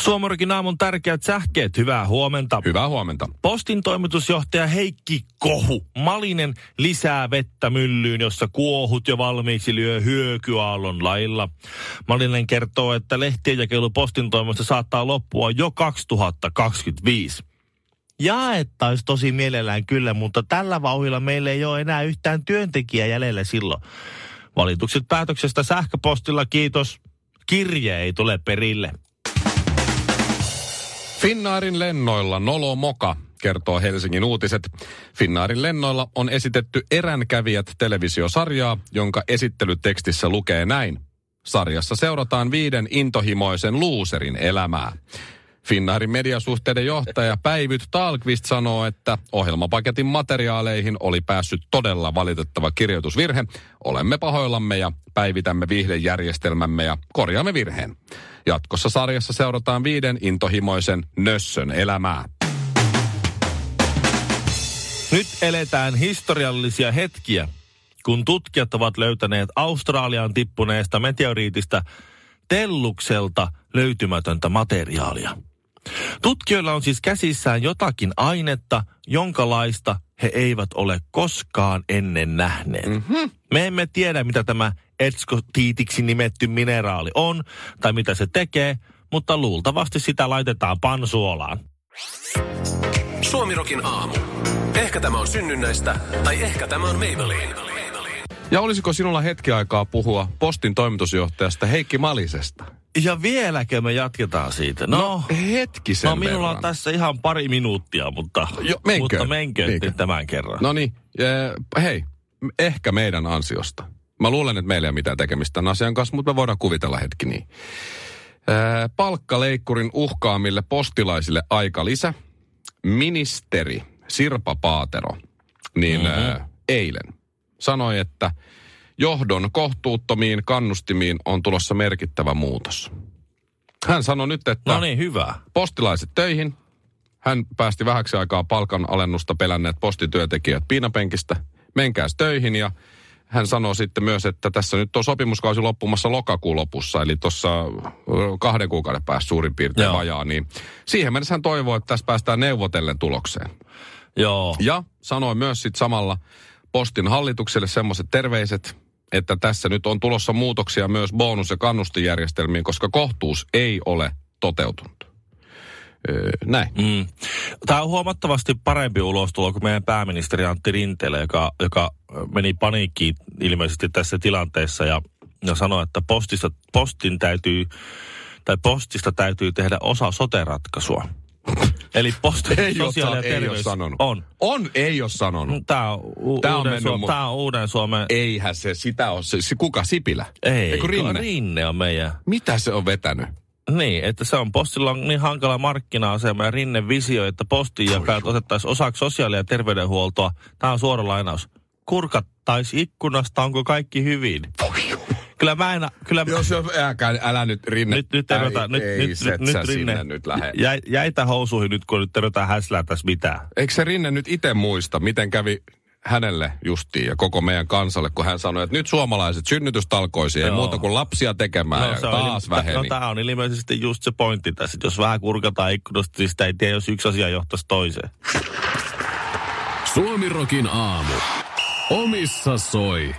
Suomarikin aamun tärkeät sähkeet, hyvää huomenta. Hyvää huomenta. Postin toimitusjohtaja Heikki Kohu. Malinen lisää vettä myllyyn, jossa kuohut jo valmiiksi lyö hyökyaallon lailla. Malinen kertoo, että lehtien jakelu postin toimesta saattaa loppua jo 2025. Jaettaisi tosi mielellään kyllä, mutta tällä vauhilla meillä ei ole enää yhtään työntekijää jäljellä silloin. Valitukset päätöksestä sähköpostilla, kiitos. Kirje ei tule perille. Finnaarin lennoilla Nolo Moka kertoo Helsingin uutiset. Finnaarin lennoilla on esitetty eränkävijät televisiosarjaa, jonka esittelytekstissä lukee näin. Sarjassa seurataan viiden intohimoisen luuserin elämää. Finnaarin mediasuhteiden johtaja Päivyt Talkvist sanoo, että ohjelmapaketin materiaaleihin oli päässyt todella valitettava kirjoitusvirhe. Olemme pahoillamme ja päivitämme viihdejärjestelmämme ja korjaamme virheen. Jatkossa sarjassa seurataan viiden intohimoisen nössön elämää. Nyt eletään historiallisia hetkiä, kun tutkijat ovat löytäneet Australiaan tippuneesta meteoriitista tellukselta löytymätöntä materiaalia. Tutkijoilla on siis käsissään jotakin ainetta, jonkalaista he eivät ole koskaan ennen nähneet. Mm-hmm. Me emme tiedä, mitä tämä etskotiitiksi nimetty mineraali on tai mitä se tekee, mutta luultavasti sitä laitetaan pansuolaan. Suomirokin aamu. Ehkä tämä on synnynnäistä, tai ehkä tämä on Maybelline. Ja olisiko sinulla hetki aikaa puhua postin toimitusjohtajasta Heikki Malisesta? Ja vieläkö me jatketaan siitä? No, no hetkisen No minulla verran. on tässä ihan pari minuuttia, mutta, Jo, menkö? mutta menkö nyt tämän kerran. No niin, eh, hei, ehkä meidän ansiosta. Mä luulen, että meillä ei ole mitään tekemistä tämän asian kanssa, mutta me voidaan kuvitella hetki niin. Eh, Palkkaleikkurin uhkaamille postilaisille aika lisä. Ministeri Sirpa Paatero, niin mm-hmm. eilen sanoi, että johdon kohtuuttomiin kannustimiin on tulossa merkittävä muutos. Hän sanoi nyt, että No niin, hyvä. postilaiset töihin. Hän päästi vähäksi aikaa palkan alennusta pelänneet postityöntekijät piinapenkistä. Menkääs töihin ja hän sanoi sitten myös, että tässä nyt on sopimuskausi loppumassa lokakuun lopussa, eli tuossa kahden kuukauden päästä suurin piirtein Joo. vajaa, niin siihen mennessä hän toivoo, että tässä päästään neuvotellen tulokseen. Joo. Ja sanoi myös sitten samalla postin hallitukselle semmoiset terveiset, että tässä nyt on tulossa muutoksia myös bonus- ja kannustijärjestelmiin, koska kohtuus ei ole toteutunut. Öö, näin. Mm. Tämä on huomattavasti parempi ulostulo kuin meidän pääministeri Antti Rinteellä, joka, joka meni paniikkiin ilmeisesti tässä tilanteessa ja, ja sanoi, että postista, postin täytyy, tai postista täytyy tehdä osa sote-ratkaisua. Eli posti, Ei, sosiaali- ja ole, ei ole sanonut. on. On, ei ole sanonut. Tämä on, u- Tää on uuden, mennyt Suom- mu- Tää on uuden Suomen... Eihän se sitä ole. Se, se kuka? Sipilä? Ei, Eikö Rinne? Rinne on meidän. Mitä se on vetänyt? Niin, että se on postilla on niin hankala markkina-asema ja Rinne visio, että postinjakajat otettaisiin osaksi sosiaali- ja terveydenhuoltoa. Tämä on suora lainaus. Kurkattaisi ikkunasta, onko kaikki hyvin? Kyllä mä en, kyllä Jos, jos älkää, älä nyt Rinne. nyt, nyt Ai, tervetä, nyt, ei, nyt, nyt, sä nyt Rinne, sinne nyt lähde. Jäi, jäitä housuihin nyt, kun nyt tervetään häslää tässä mitään. Eikö se Rinne nyt itse muista, miten kävi hänelle justiin ja koko meidän kansalle, kun hän sanoi, että nyt suomalaiset synnytystalkoisiin, ei muuta kuin lapsia tekemään ja se on taas ilim- väheni. No tämä on ilmeisesti just se pointti tässä, että jos vähän kurkataan ikkunasta, niin sitä ei tiedä, jos yksi asia johtaisi toiseen. Suomirokin aamu. Omissa soi.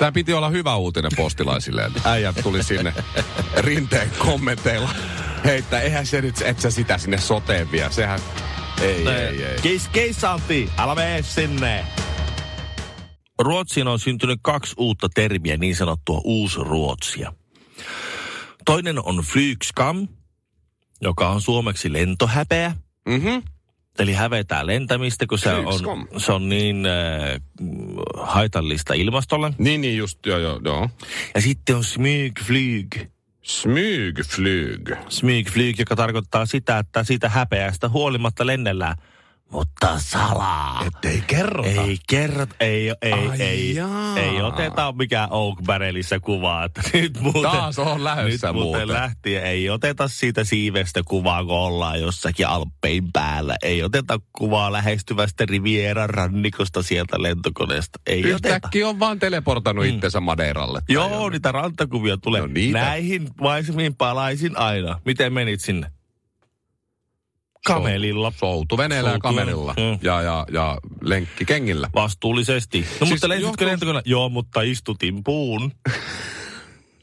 Tämä piti olla hyvä uutinen postilaisille, että äijät tuli sinne rinteen kommenteilla. Heitä, eihän se nyt, et sä sitä sinne soteen vie. Sehän, ei, ei, ei. Keis, keisanti, älä mene sinne. Ruotsiin on syntynyt kaksi uutta termiä, niin sanottua uusruotsia. Toinen on flygskam, joka on suomeksi lentohäpeä. Mhm. Eli hävetään lentämistä, kun se on, se on niin äh, haitallista ilmastolle. Niin, niin just, joo, joo, joo. Ja sitten on smygflyg. Smygflyg. Smygflyg, joka tarkoittaa sitä, että siitä häpeästä huolimatta lennellään. Mutta salaa. Ei kerrota. Ei kerrota, ei, ei, Ai ei, jaa. ei oteta mikään Oak Barrelissa kuvaa, että nyt muuten, Taas on lähdössä nyt muuten, muuten. lähti, ei oteta siitä siivestä kuvaa, kun ollaan jossakin Alppein päällä. Ei oteta kuvaa lähestyvästä Rivieran rannikosta sieltä lentokoneesta. Ei oteta. Yhtäkkiä on vaan teleportannut mm. itsensä Madeiralle. Joo, jonnekin. niitä rantakuvia tulee. No niitä. Näihin maisemiin palaisin aina. Miten menit sinne? Kamelilla. Soutuveneellä ja Soutuveneellä, kamerilla. mm. Ja, ja, ja lenkkikengillä. Vastuullisesti. No Siis mutta lensitkö johtuu- lentokone? Joo, mutta istutin puun.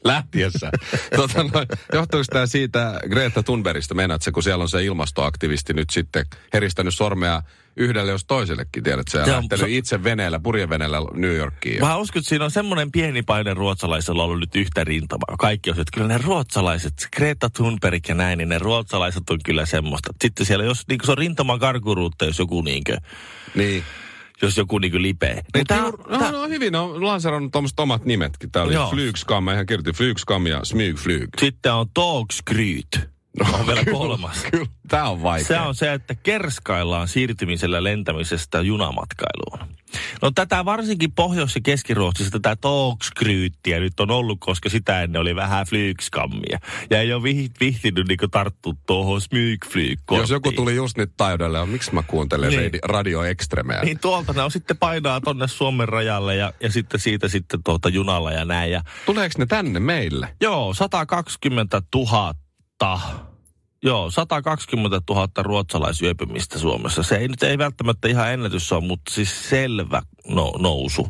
Lähtiessä. tota, no, johtuuko tämä siitä Greta Thunbergista, meinaat se, kun siellä on se ilmastoaktivisti nyt sitten heristänyt sormea yhdelle jos toisellekin, tiedät sä, on- lähtenyt se- itse veneellä, purjeveneellä New Yorkiin. Mä uskon, että siinä on semmoinen pieni paine ruotsalaisella ollut nyt yhtä rintamaa. Kaikki on, että kyllä ne ruotsalaiset, Greta Thunberg ja näin, niin ne ruotsalaiset on kyllä semmoista. Sitten siellä, jos niin se on rintaman karkuruutta, jos joku niinkö, Niin. Jos joku niinkö lipee. Niin Mutta tää, no, tää, no, hyvin, on lanserannut tuommoiset omat nimetkin. Tää oli. Flygskam, mä ihan kirjoitin Flygskam ja Smygflyg. sitten on Togskryt. on vielä kyllä, kolmas. Kyllä, tää on vaikea. Se on se, että kerskaillaan siirtymisellä lentämisestä junamatkailuun. No tätä varsinkin Pohjois- ja Keski-Ruotsissa tätä Togskryttiä nyt on ollut, koska sitä ennen oli vähän flygskammia. Ja ei ole vih- vihtinyt niin tarttua tuohon smygflyg Jos joku tuli just nyt taidolle, miksi mä kuuntelen Niin. Radio Extremeä? Niin tuolta ne on sitten painaa tonne Suomen rajalle ja, ja sitten siitä sitten tuota junalla ja näin. Ja, Tuleeko ne tänne meille? joo, 120 000. Joo, 120 000 ruotsalaisyöpymistä Suomessa. Se ei nyt ei välttämättä ihan ennätys ole, mutta siis selvä no, nousu.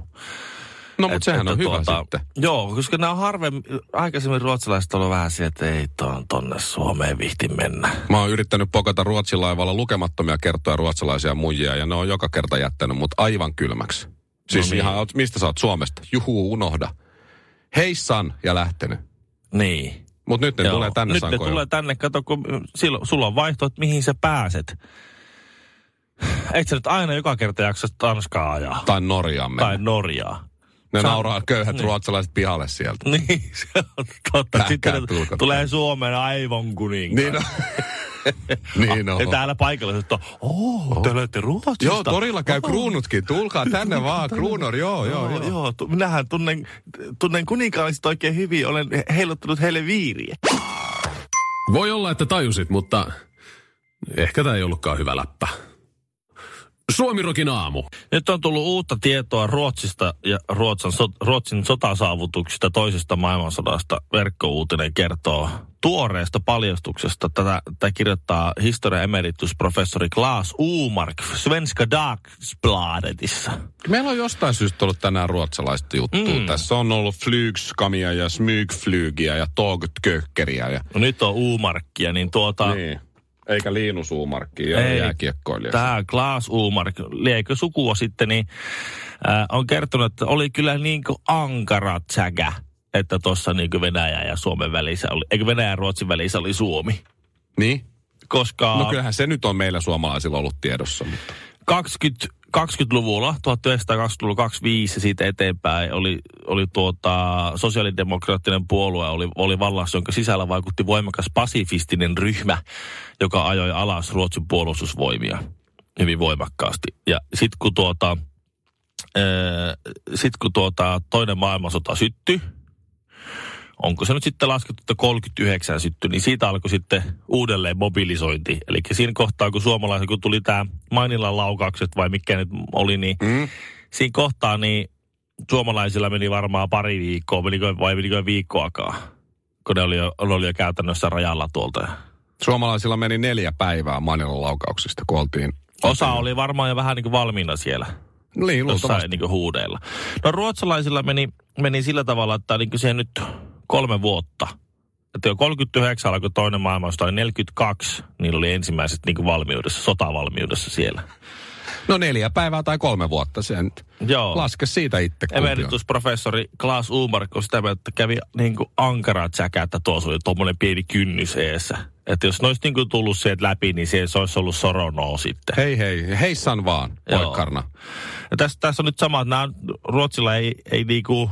No, mutta sehän että on hyvä tuota, sitten. Joo, koska nämä on harvemmin, aikaisemmin ruotsalaiset on ollut vähän se, että ei tuon tonne Suomeen vihti mennä. Mä oon yrittänyt pokata Ruotsin laivalla lukemattomia kertoja ruotsalaisia muijia, ja ne on joka kerta jättänyt mut aivan kylmäksi. Siis No niin. ihan, mistä sä oot Suomesta? Juhu, unohda. Heissan ja lähtenyt. Niin. Mutta nyt ne Joo. tulee tänne Nyt sankoja. ne tulee tänne, kato, kun silloin, sulla on vaihto, että mihin sä pääset. Eikö sä nyt aina joka kerta jaksa Tanskaa ajaa? Tai Norjaan mennä. Tai Norjaa. ne Sä- nauraa köyhät niin. ruotsalaiset pihalle sieltä. Niin, se on totta. Lähkää Sitten tulee Suomeen aivan kuninkaan. Niin on. niin on. Ja täällä paikalla että oh, te olette Ruotsista. Joo, torilla käy Oh. kruunutkin. Tulkaa tänne vaan, kruunor, joo, joo, joo. joo. tu- Minähän tunnen, tunnen kuninkaalliset oikein hyvin. Olen heiluttanut heille viiriä. Voi olla, että tajusit, mutta ehkä tämä ei ollutkaan hyvä läppä. Suomirokin aamu. Nyt on tullut uutta tietoa Ruotsista ja Ruotsin, so, Ruotsin sotasaavutuksista toisesta maailmansodasta. Verkkouutinen kertoo tuoreesta paljastuksesta. Tätä, tätä kirjoittaa historia emeritusprofessori Klaas Uumark Svenska Dagsbladetissa. Meillä on jostain syystä ollut tänään ruotsalaista juttua. Mm. Mm. Tässä on ollut flygskamia ja smygflygiä ja togtkökkeriä. Ja... No nyt on Uumarkkia, niin tuota... Niin. Eikä Liinusuumarkki ja Ei. jääkiekkoilija. Tämä Klaas Uumark, liekö sukua sitten, niin äh, on kertonut, että oli kyllä niin kuin ankara tsäkä, että tuossa niin Venäjä ja Suomen välissä oli, eikö Venäjä ja Ruotsin välissä oli Suomi. Niin? Koska No kyllähän se nyt on meillä suomalaisilla ollut tiedossa. Mutta... 20, 20-luvulla, 1920-luvun 25 ja siitä eteenpäin oli, oli tuota, sosiaalidemokraattinen puolue oli, oli vallassa, jonka sisällä vaikutti voimakas pasifistinen ryhmä, joka ajoi alas Ruotsin puolustusvoimia hyvin voimakkaasti. Ja sitten kun, tuota, sit kun tuota, toinen maailmansota syttyi, onko se nyt sitten laskettu, että 39 syttyi, niin siitä alkoi sitten uudelleen mobilisointi. Eli siinä kohtaa, kun suomalaiset, kun tuli tämä Mainilan laukaukset vai mikä nyt oli, niin Mm? siinä kohtaa niin suomalaisilla meni varmaan pari viikkoa, menikö, vai menikö viikkoakaan, kun ne oli jo, ne oli jo käytännössä rajalla tuolta. Suomalaisilla meni neljä päivää Manilan laukauksista, kun oltiin... Osa oli varmaan jo vähän niin kuin valmiina siellä. Niin, luultavasti. jossain niin huudeilla. No ruotsalaisilla meni, meni sillä tavalla, että niin se nyt kolme vuotta. Että jo 39 alkoi toinen maailmansota, niin 42 niillä oli ensimmäiset niin valmiudessa, sotavalmiudessa siellä. No neljä päivää tai kolme vuotta sen. Joo. Laske siitä itse on. Emeritusprofessori Klaas Uumarkko sitä mieltä, että kävi niin kuin ankara tsäkä, että tuossa oli tuommoinen pieni kynnys eessä. Että jos ne olisi niin kuin tullut sieltä läpi, niin se olisi ollut soronoo sitten. Hei hei, heissan vaan, poikkarna. Ja tässä, tässä on nyt sama, että nämä Ruotsilla ei, ei niinku...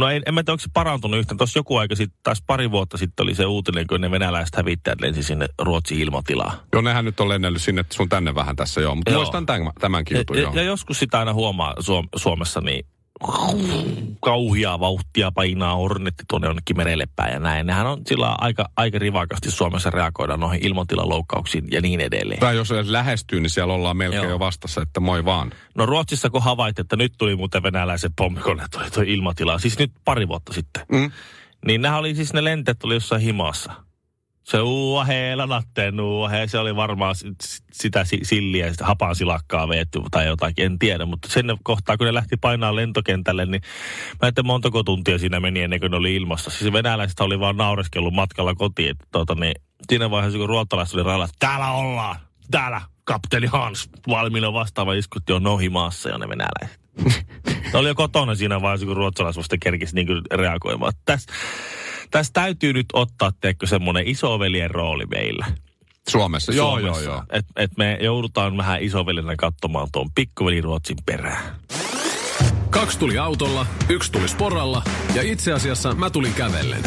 No ei, en mä tiedä, onko se parantunut yhtään. Tuossa joku aika sitten, taas pari vuotta sitten oli se uutinen, kun ne venäläiset hävittäjät lensi sinne Ruotsin ilmatilaan. Joo, nehän nyt on lennellyt sinne sun tänne vähän tässä joo. Mutta Joo. muistan tämän, tämänkin jutun Ja, ja, ja joskus sitä aina huomaa Suom- Suomessa, niin kauhia vauhtia painaa hornetti tuonne jonnekin merelle päin ja näin. Nehän on sillä aika, aika rivakasti Suomessa reagoida noihin ilmatilaloukkauksiin ja niin edelleen. Tai jos lähestyy, niin siellä ollaan melkein Joo. jo vastassa, että moi vaan. No Ruotsissa kun havaitti, että nyt tuli muuten venäläisen pommikone, tuli tuo ilmatila, siis nyt pari vuotta sitten. Mm. Niin nämä oli siis ne lenteet oli jossain himassa. Se uuahe, lanatteen uuahe, se oli varmaan sit- sit- sitä si- silliä sitä hapan silakkaa veetty tai jotakin, en tiedä. Mutta sen kohtaa, kun ne lähti painaa lentokentälle, niin mä en tiedä montako tuntia siinä meni ennen kuin ne oli ilmassa. Siis venäläiset oli vaan naureskellut matkalla kotiin. Että tuota, niin, siinä vaiheessa, kun ruottalaiset oli rajalla, täällä ollaan, täällä kapteeni Hans, valmiina vastaava iskutti on nohimaassa ja ne venäläiset. Ne oli jo kotona siinä vaiheessa, kun ruotsalaiset vasta kerkisi niin reagoimaan. Tässä täs täytyy nyt ottaa, teekö semmoinen isoveljen rooli meillä. Suomessa. Joo, joo, Suomessa. joo. Et, et me joudutaan vähän isovelinä katsomaan tuon pikkuveli Ruotsin perään. Kaksi tuli autolla, yksi tuli sporalla ja itse asiassa mä tulin kävellen.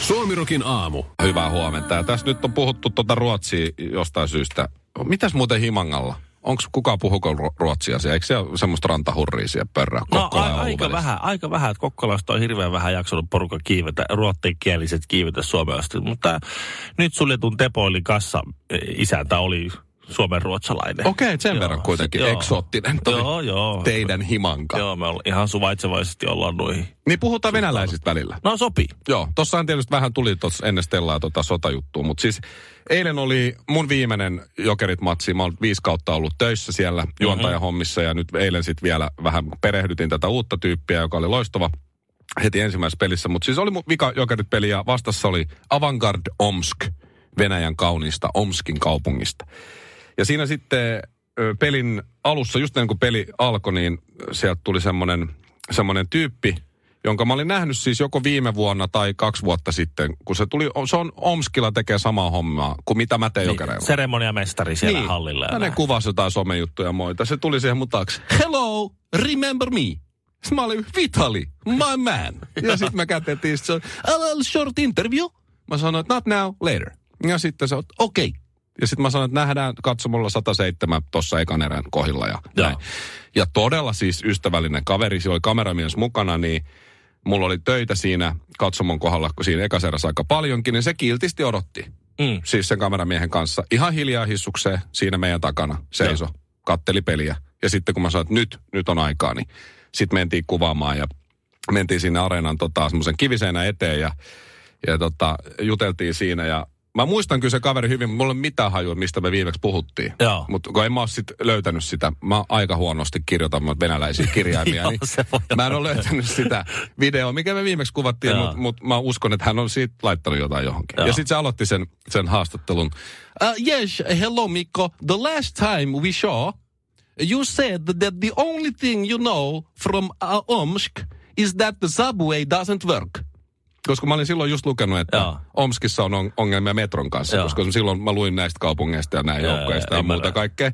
Suomirokin aamu. Hyvää huomenta. Ja tässä nyt on puhuttu tuota ruotsia jostain syystä. Mitäs muuten Himangalla? Onko kukaan puhuko ru- ruotsia siellä? Eikö siellä semmoista rantahurria siellä pörrää? No a, aika vähän, aika vähän, että Kokkolasta on hirveän vähän jaksanut porukka kiivetä, ruottikieliset kiivetä Suomeen asti. Mutta nyt suljetun Tepoilin kassa e, isäntä oli Suomen ruotsalainen. Okei, sen Joo, verran kuitenkin joo. eksoottinen toi Joo, joo. teidän himanka. Joo, me olla, ihan suvaitsevaisesti ollaan noihin. Niin puhutaan venäläisistä välillä. No sopii. Joo, tossahan tietysti vähän tuli tuossa ennen Stellaa tota sotajuttua, mutta siis eilen oli mun viimeinen Jokerit-matsi. Mä oon viisi kautta ollut töissä siellä juontajahommissa ja nyt eilen sitten vielä vähän perehdytin tätä uutta tyyppiä, joka oli loistava heti ensimmäisessä pelissä. Mutta siis oli mun vika Jokerit-peli ja vastassa oli Avangard Omsk, Venäjän kauniista Omskin kaupungista. Ja siinä sitten pelin alussa, just ennen kuin peli alkoi, niin sieltä tuli semmoinen, semmoinen tyyppi, jonka mä olin nähnyt siis joko viime vuonna tai kaksi vuotta sitten, kun se tuli, se on Omskilla tekee samaa hommaa kuin mitä mä Jokereilla. Niin, seremoniamestari siellä niin. hallilla. ja Hänen kuvasi jotain somejuttuja ja moita. Se tuli siihen mun taakse. Hello, remember me? Sitten mä olin, Vitali, my man. Ja sitten me kätettiin, se a little short interview. Mä sanoin, not now, later. Ja sitten se on, okei. Okay. Ja sitten mä sanoin, että nähdään katsomolla 107 tuossa ekan erän kohdilla ja Joo. näin. Ja todella siis ystävällinen kaveri, siellä oli kameramies mukana, niin mulla oli töitä siinä katsomon kohdalla, kun siinä ekaserässä aika paljonkin, niin se kiltisti odotti Mm. siis sen kameramiehen kanssa ihan hiljaa hissukseen siinä meidän takana seiso, Joo. katteli peliä. Ja sitten kun mä sanoin, että nyt, nyt on aikaa, niin sitten mentiin kuvaamaan ja mentiin sinne areenan tota, semmoisen kiviseinän eteen ja, ja tota, juteltiin siinä ja Mä muistan kyllä se kaveri hyvin, mutta mulla ei ole mitään hajua, mistä me viimeksi puhuttiin. Joo. Mutta kun en mä ole sit löytänyt sitä, mä aika huonosti kirjoitan venäläisiä kirjaimia, Joo, niin mä en ole löytänyt sitä videoa, mikä me viimeksi kuvattiin, mutta mut mä uskon, että hän on siitä laittanut jotain johonkin. Joo. Ja sitten se aloitti sen, sen haastattelun. Uh, yes, hello Mikko. The last time we saw, you said that the only thing you know from uh, Omsk is that the subway doesn't work. Koska mä olin silloin just lukenut, että Joo. Omskissa on on- ongelmia metron kanssa, Joo. koska silloin mä luin näistä kaupungeista ja näin joukkoista joo, ja muuta kaikkea.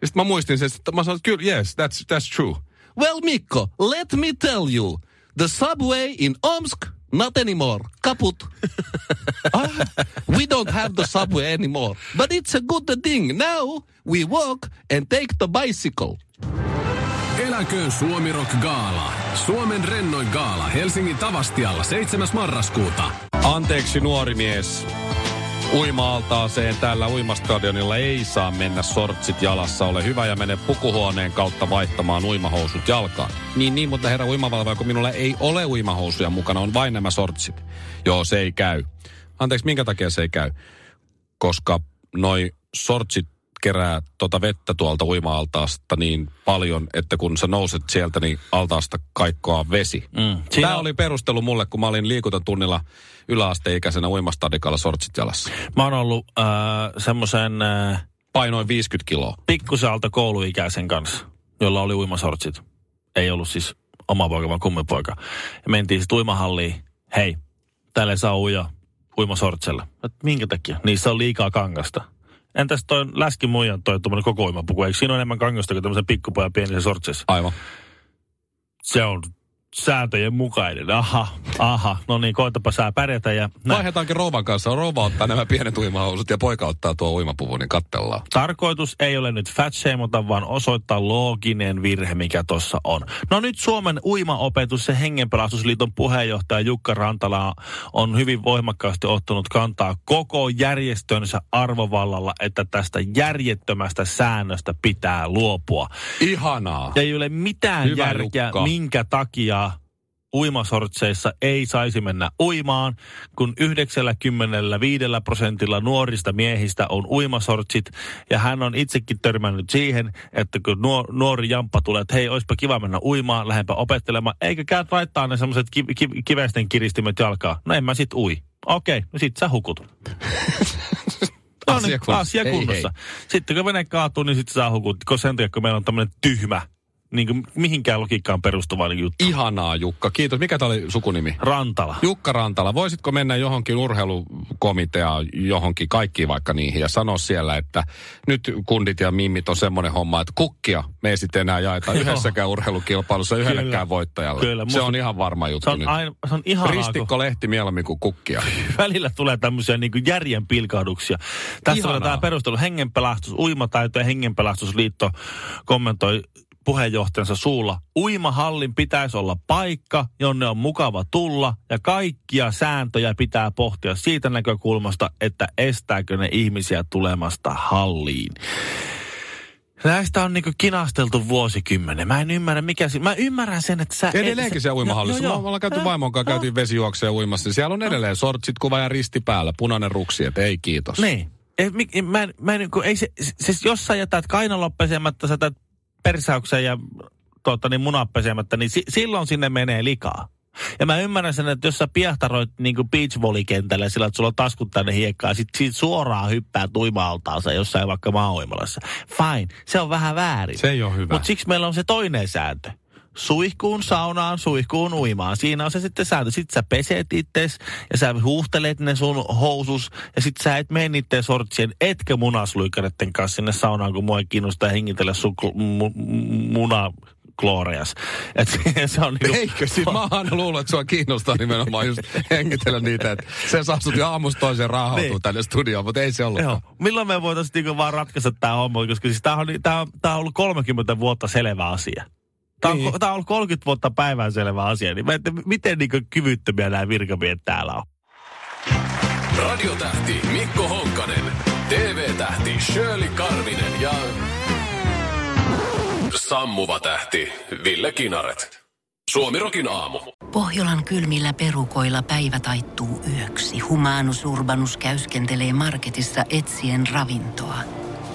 Ja sitten mä muistin sen, että mä sanoin, että kyllä, yes, that's, that's true. Well, Mikko, let me tell you, the subway in Omsk, not anymore, kaput. ah, we don't have the subway anymore, but it's a good thing. Now we walk and take the bicycle. Eläköön Suomi Rock Gaala. Suomen rennoin gaala Helsingin Tavastialla 7. marraskuuta. Anteeksi nuori mies. Uima-altaaseen täällä uimastadionilla ei saa mennä sortsit jalassa. Ole hyvä ja mene pukuhuoneen kautta vaihtamaan uimahousut jalkaan. Niin, niin, mutta herra uimavalvoja, kun minulla ei ole uimahousuja mukana, on vain nämä sortsit. Joo, se ei käy. Anteeksi, minkä takia se ei käy? Koska noi sortsit kerää tota vettä tuolta uima-altaasta niin paljon, että kun sä nouset sieltä, niin altaasta kaikkoa vesi. Mm. Tämä on- oli perustelu mulle, kun mä olin liikuntatunnilla yläasteikäisenä uimastadikalla sortsit jalassa. Mä oon ollut äh, semmoisen äh, painoin 50 kiloa. Pikkusen alta kouluikäisen kanssa, jolla oli uimasortsit. Ei ollut siis oma poika, vaan kummipoika. Ja mentiin sitten uimahalliin. Hei, täällä ei saa uja uimasortsella. Et minkä takia? Niissä on liikaa kangasta. Entäs toi läski muijan toi tuommoinen koko uimapuku? Eikö siinä ole enemmän kangasta kuin tämmöisen pikkupojan pienissä sortsissa? Aivan. Se on sääntöjen mukainen. Aha, aha. No niin, koetapa sää pärjätä ja... näin. Vaihdetaankin rouvan kanssa. Rouva ottaa nämä pienet uimahousut ja poika ottaa tuo uimapuvun, niin kattellaan. Tarkoitus ei ole nyt fat shameota, vaan osoittaa looginen virhe, mikä tuossa on. No nyt Suomen uimaopetus ja hengenpelastusliiton puheenjohtaja Jukka Rantala on hyvin voimakkaasti ottanut kantaa koko järjestönsä arvovallalla, että tästä järjettömästä säännöstä pitää luopua. Ihanaa. Ja ei ole mitään Hyvä, järkeä, Jukka. minkä takia uimasortseissa ei saisi mennä uimaan, kun 95 prosentilla nuorista miehistä on uimasortsit, ja hän on itsekin törmännyt siihen, että kun nuor, nuori jamppa tulee, että hei, olisipa kiva mennä uimaan, lähdenpä opettelemaan, eikä käy laittaa ne semmoiset ki, ki, kivesten kiristimet jalkaa. No en mä sit ui. Okei, no sit sä hukut. No Asia niin, kunnossa. asia Ei, kunnossa. Sitten kun vene kaatuu, niin sitten saa hukut. Koska sen takia, kun meillä on tämmöinen tyhmä, niin kuin mihinkään logiikkaan perustuva niin juttu. Ihanaa, Jukka. Kiitos. Mikä tämä oli sukunimi? Rantala. Jukka Rantala, voisitko mennä johonkin urheilukomiteaan, johonkin kaikkiin vaikka niihin ja sanoa siellä, että nyt kundit ja mimmit on semmoinen homma, että kukkia me ei sitten enää jaeta yhdessäkään urheilukilpailussa yhdellekään Kyllä. voittajalle. Kyllä, se musta- on ihan varma juttu Se on, nyt. aina, se on ihanaa, kun Ristikko lehti mieluummin kuin kukkia. välillä tulee tämmöisiä niin järjen pilkahduksia. Tässä Ihanaa. on tämä perustelu. Hengenpelastus, uimataito ja hengenpelastusliitto kommentoi puheenjohtajansa suulla. Uimahallin pitäisi olla paikka, jonne on mukava tulla ja kaikkia sääntöjä pitää pohtia siitä näkökulmasta, että estääkö ne ihmisiä tulemasta halliin. Näistä on niinku kinasteltu vuosikymmenen. Mä en ymmärrä, mikä si- Mä ymmärrän sen, että sä... Edelleenkin siellä uimahallissa. No, joo, me ollaan käyty vaimon kanssa, käytiin vesijuokseen uimassa. Siellä on edelleen sortsit, kuva ja risti päällä, punainen ruksi, että ei kiitos. Niin. Ei, mä, en- mä en, kun ei se, siis jos sä jätät kainalon pesemättä, sä jätät persäyksen ja tuota, niin munat pesemättä, niin si, silloin sinne menee likaa. Ja mä ymmärrän sen, että jos sä piehtaroit niin kuin beach volleykentällä sillä, että sulla on taskut tänne hiekkaa, sit siitä suoraan hyppää tuima-altaansa jossain vaikka maa-uimalassa. Fine, se on vähän väärin. Se ei ole hyvä. Mutta siksi meillä on se toinen sääntö. Suihkuun saunaan, suihkuun uimaan. Siinä on se sitten sääntö. Sitten sä peset itses ja sä huuhtelet ne sun housus ja sit sä et mene niiden sortsien, etkä munasluikareiden kanssa sinne saunaan, kun mua ei kiinnostaa hengitellä sun mu- mu- muna kloorejas. Et se on niinku... Eikö? Siis mä aina luullut, että sua kiinnostaa nimenomaan just hengitellä niitä, että se saa sut jo aamusta toiseen raahautua Niin. tänne studioon, mutta ei se ollut. Joo. Milloin me voitaisiin niinku vaan ratkaista tämä homma, koska siis tämä on, tää on, tää on ollut 30 vuotta selvä asia. Tämä on, Niin. tää on ollut 30 vuotta päivän selvä asia, niin mä tiedä, miten niinku kyvyttömiä nämä virkamiehet täällä on. Radiotähti Mikko Honkanen, TV-tähti Shirley Karvinen ja sammuva tähti Ville Kinaret. Suomirokin aamu. Pohjolan kylmillä perukoilla päivä taittuu yöksi. Humanus Urbanus käyskentelee marketissa etsien ravintoa.